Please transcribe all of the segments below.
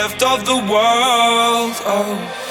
left of the world? Oh,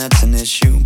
that's an issue,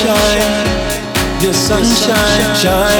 sunshine, your sunshine shining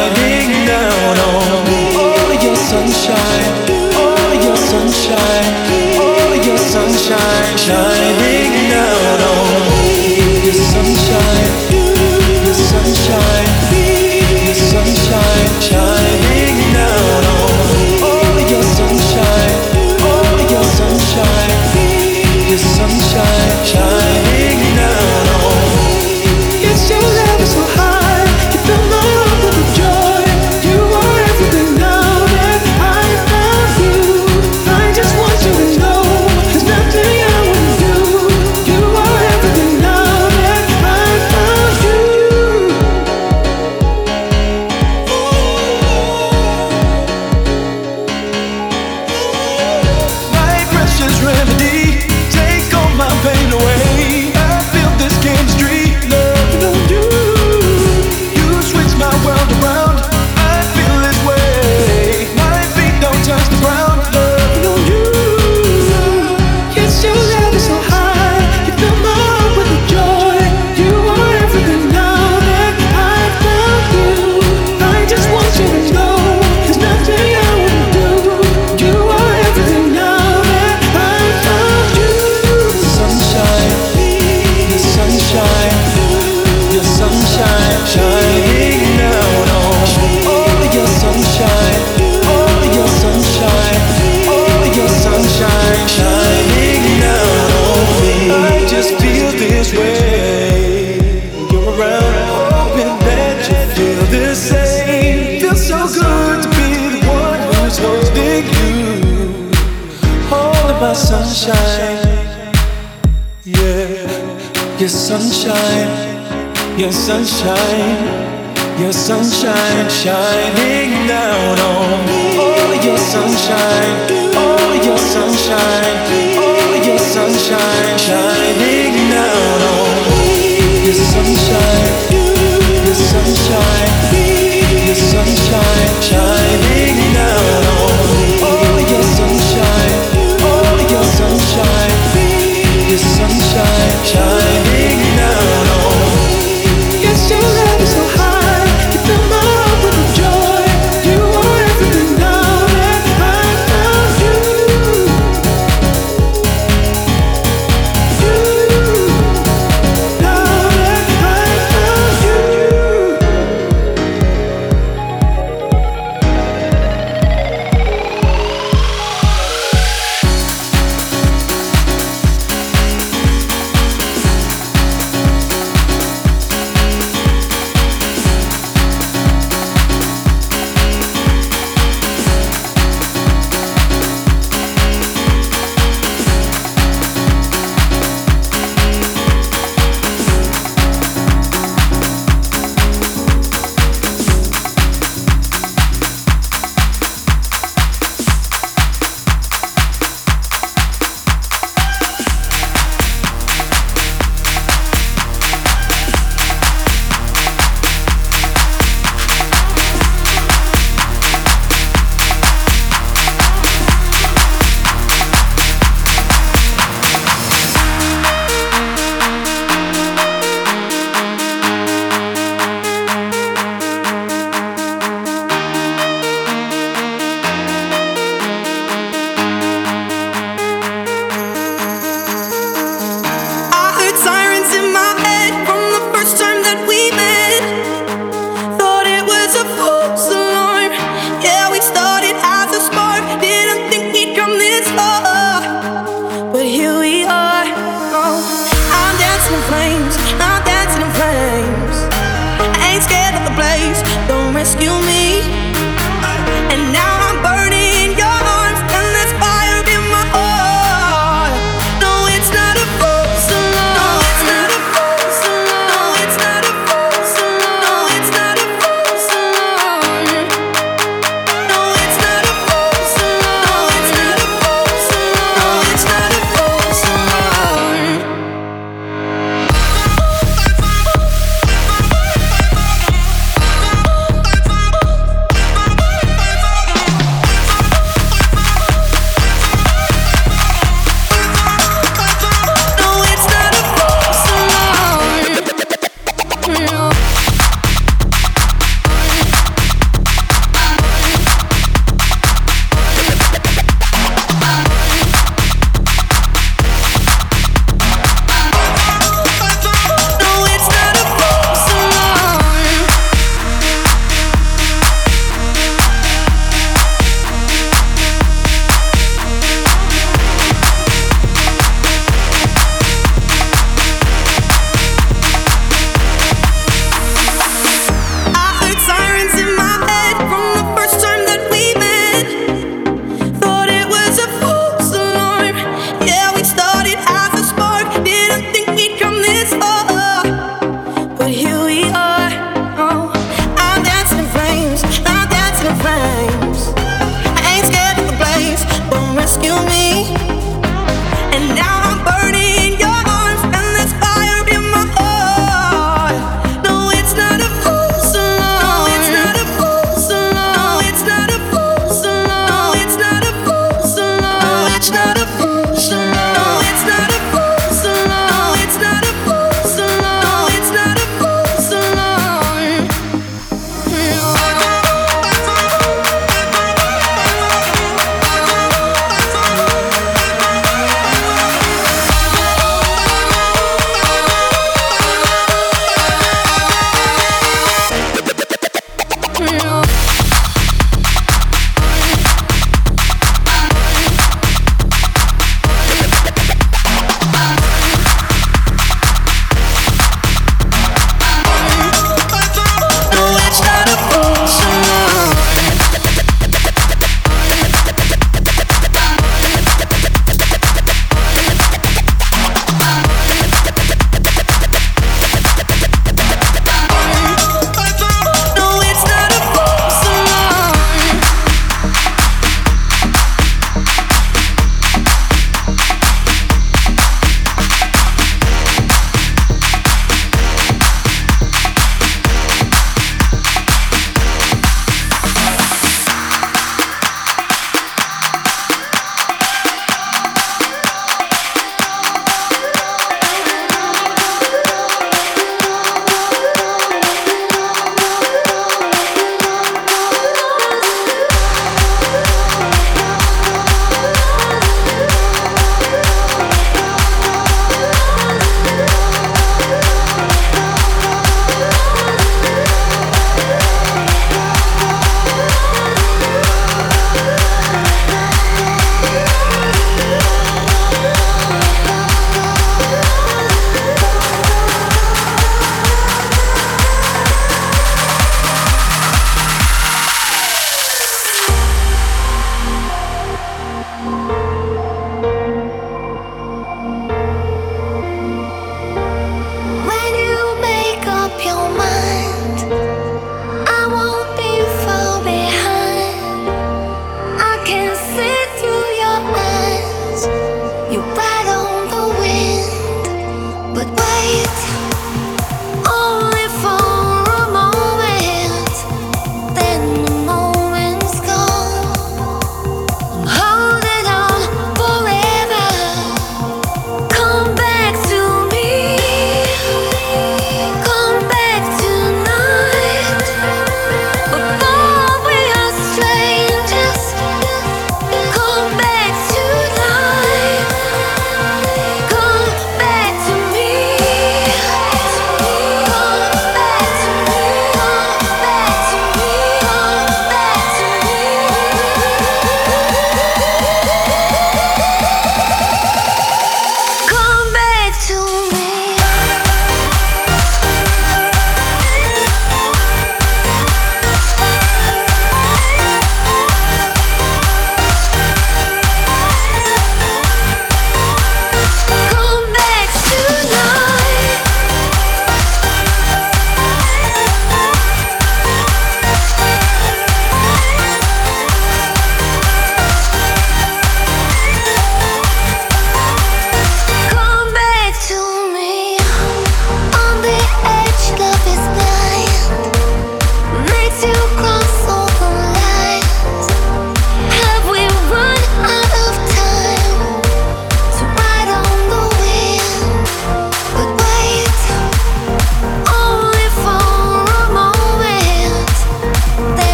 sunshine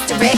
asterisk.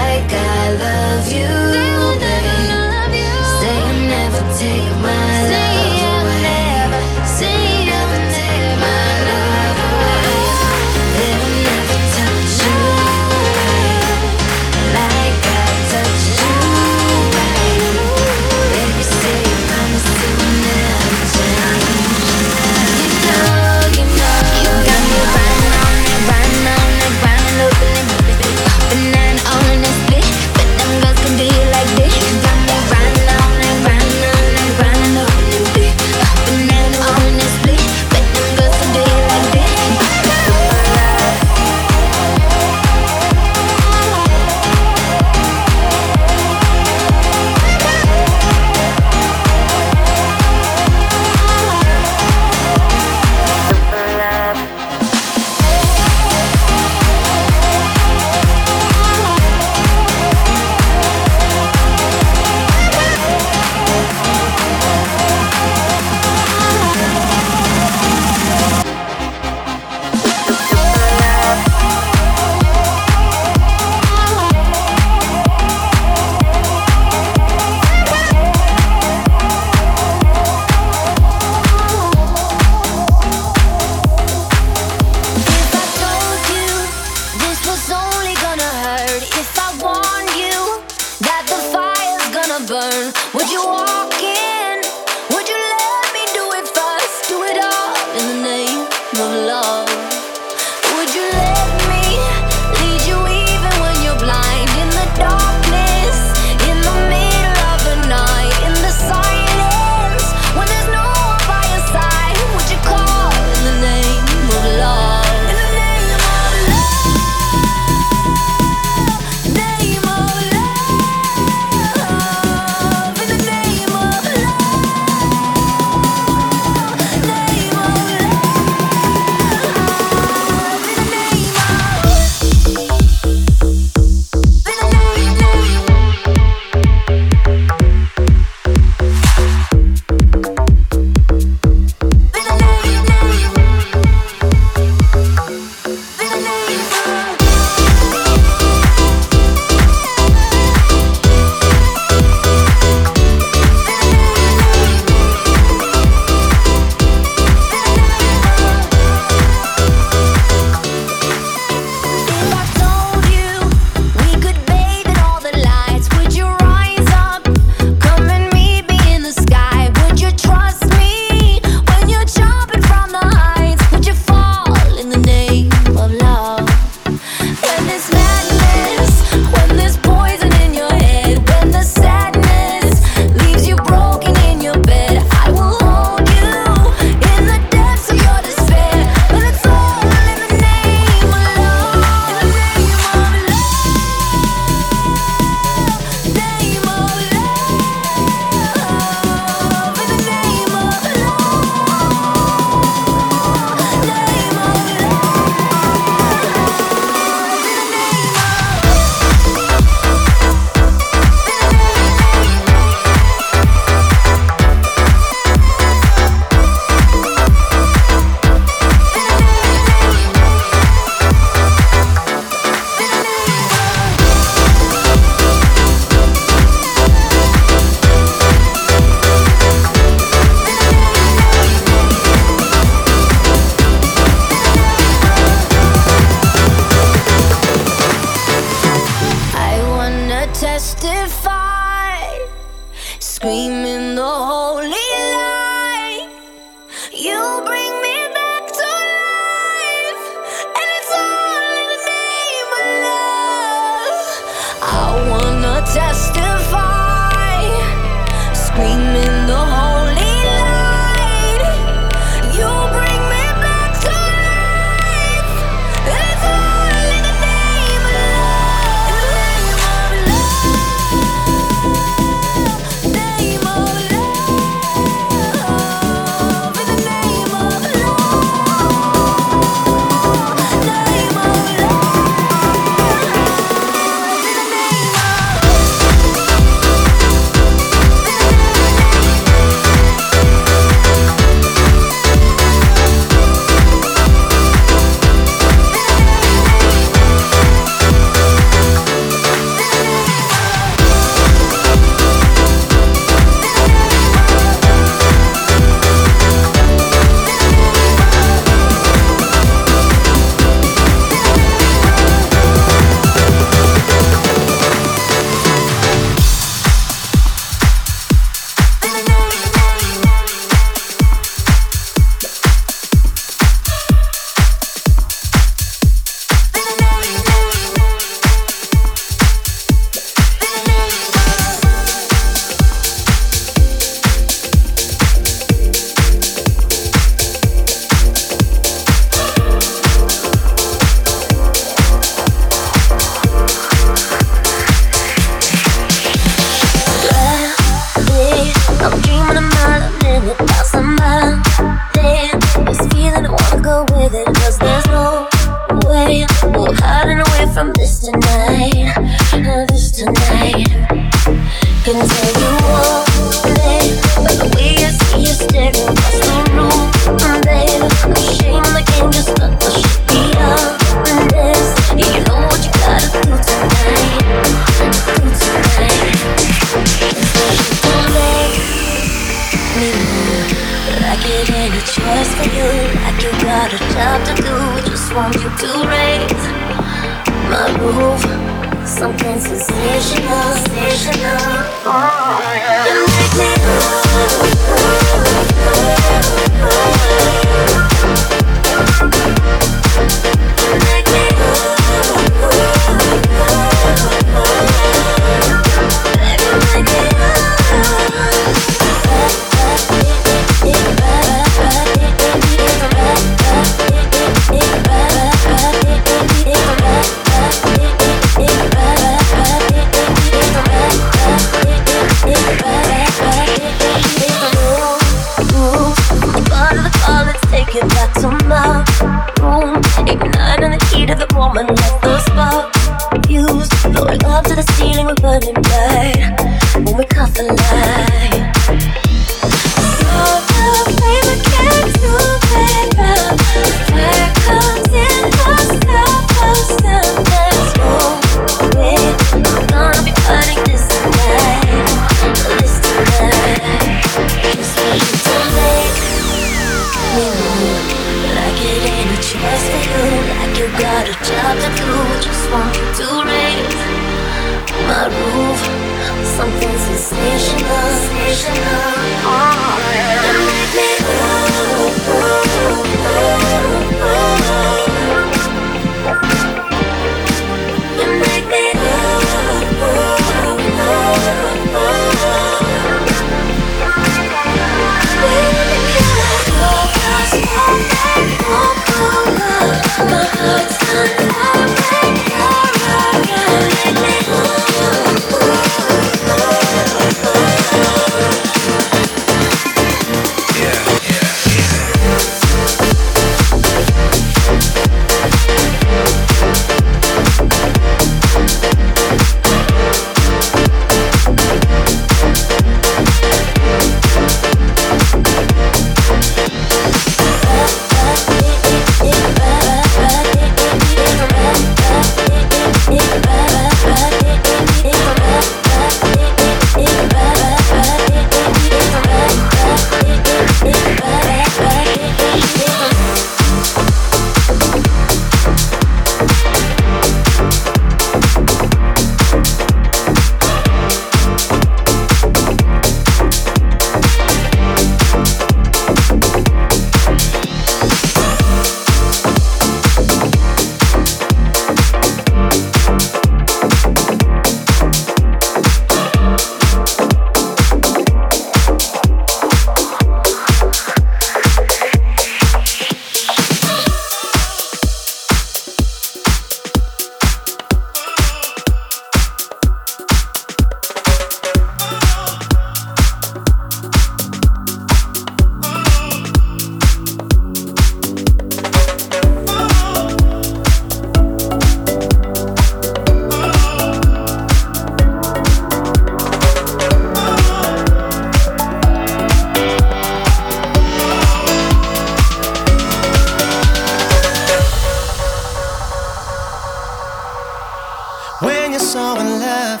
in love.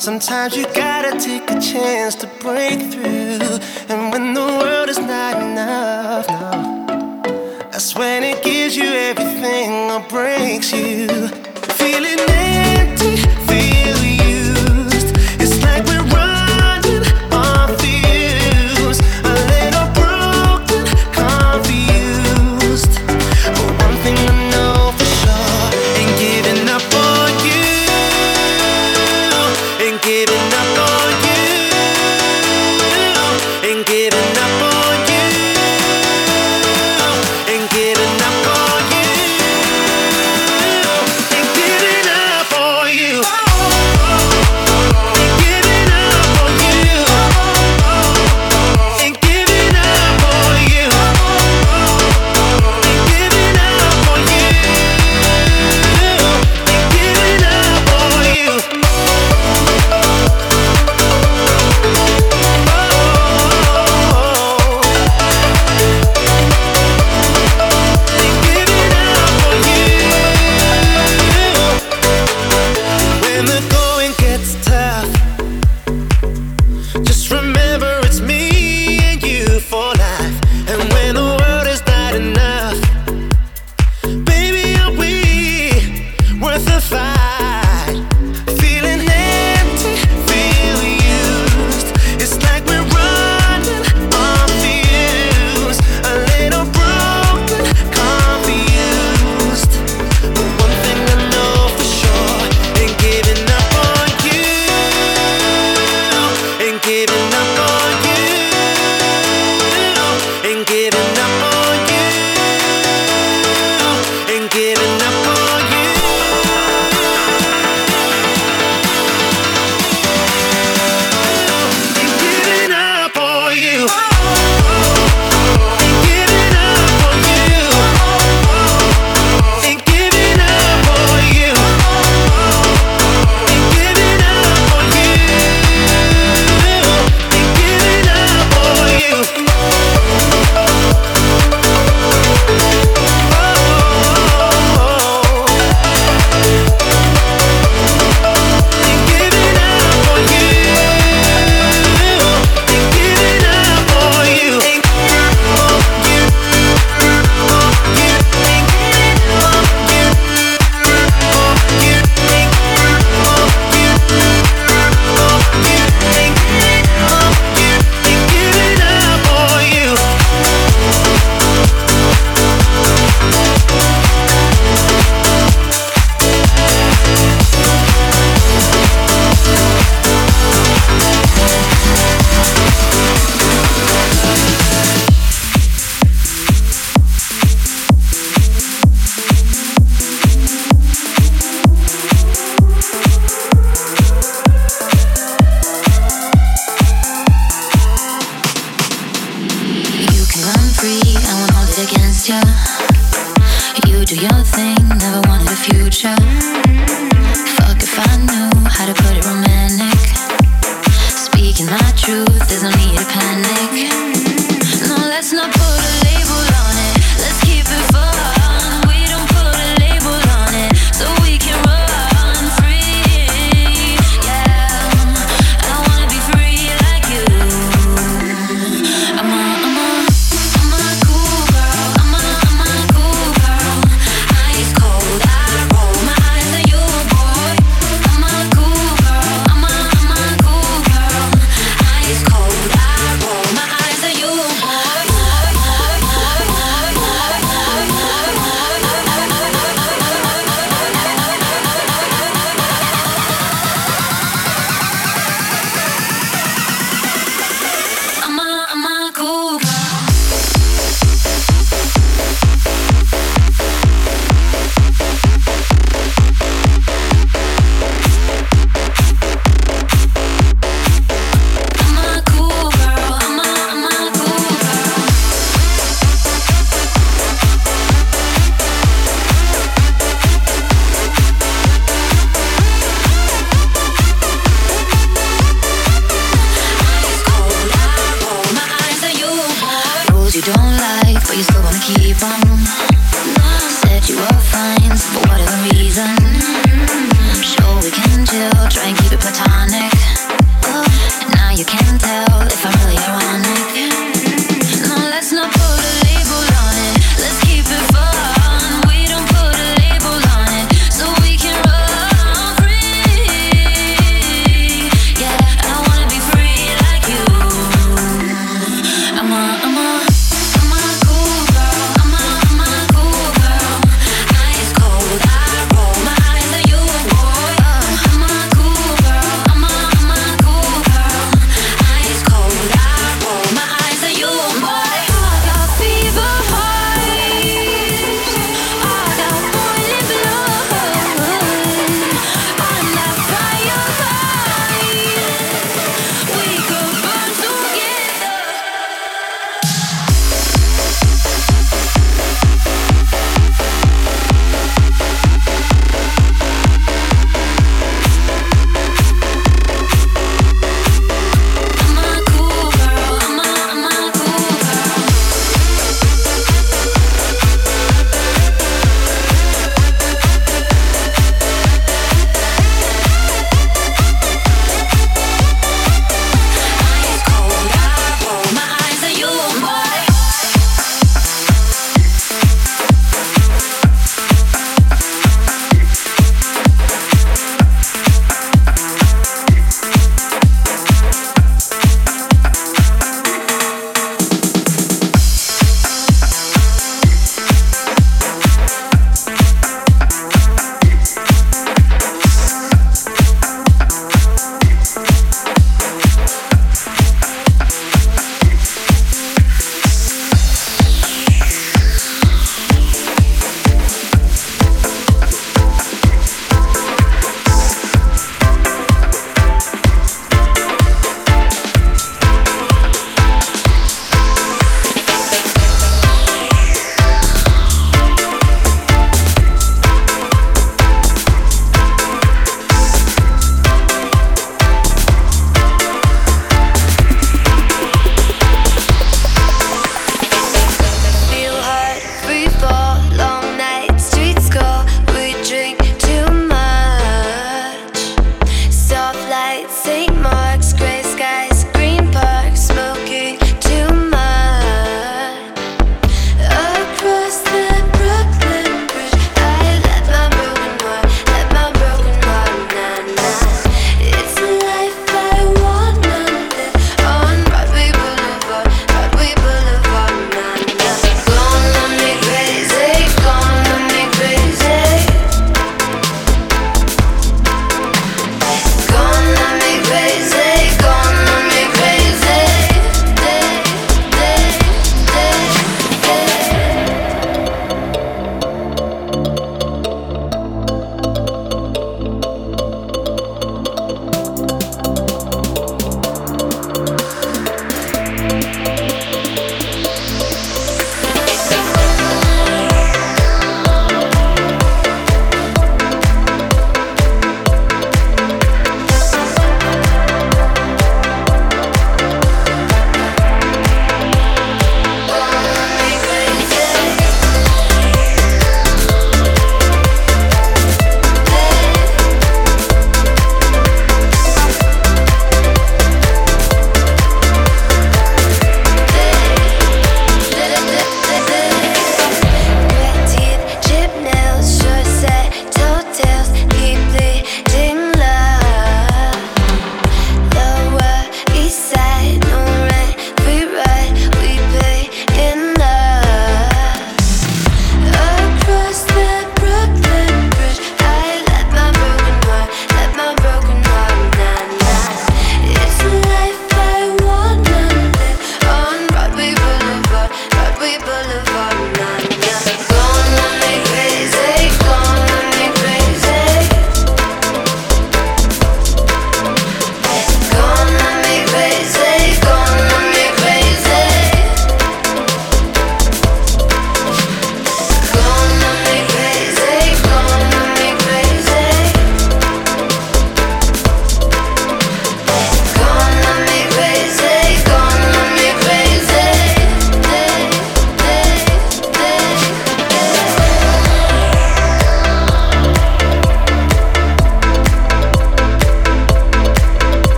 Sometimes you gotta take a chance to break through. And when the world is not enough, no, that's when it gives you everything or breaks you. Feeling.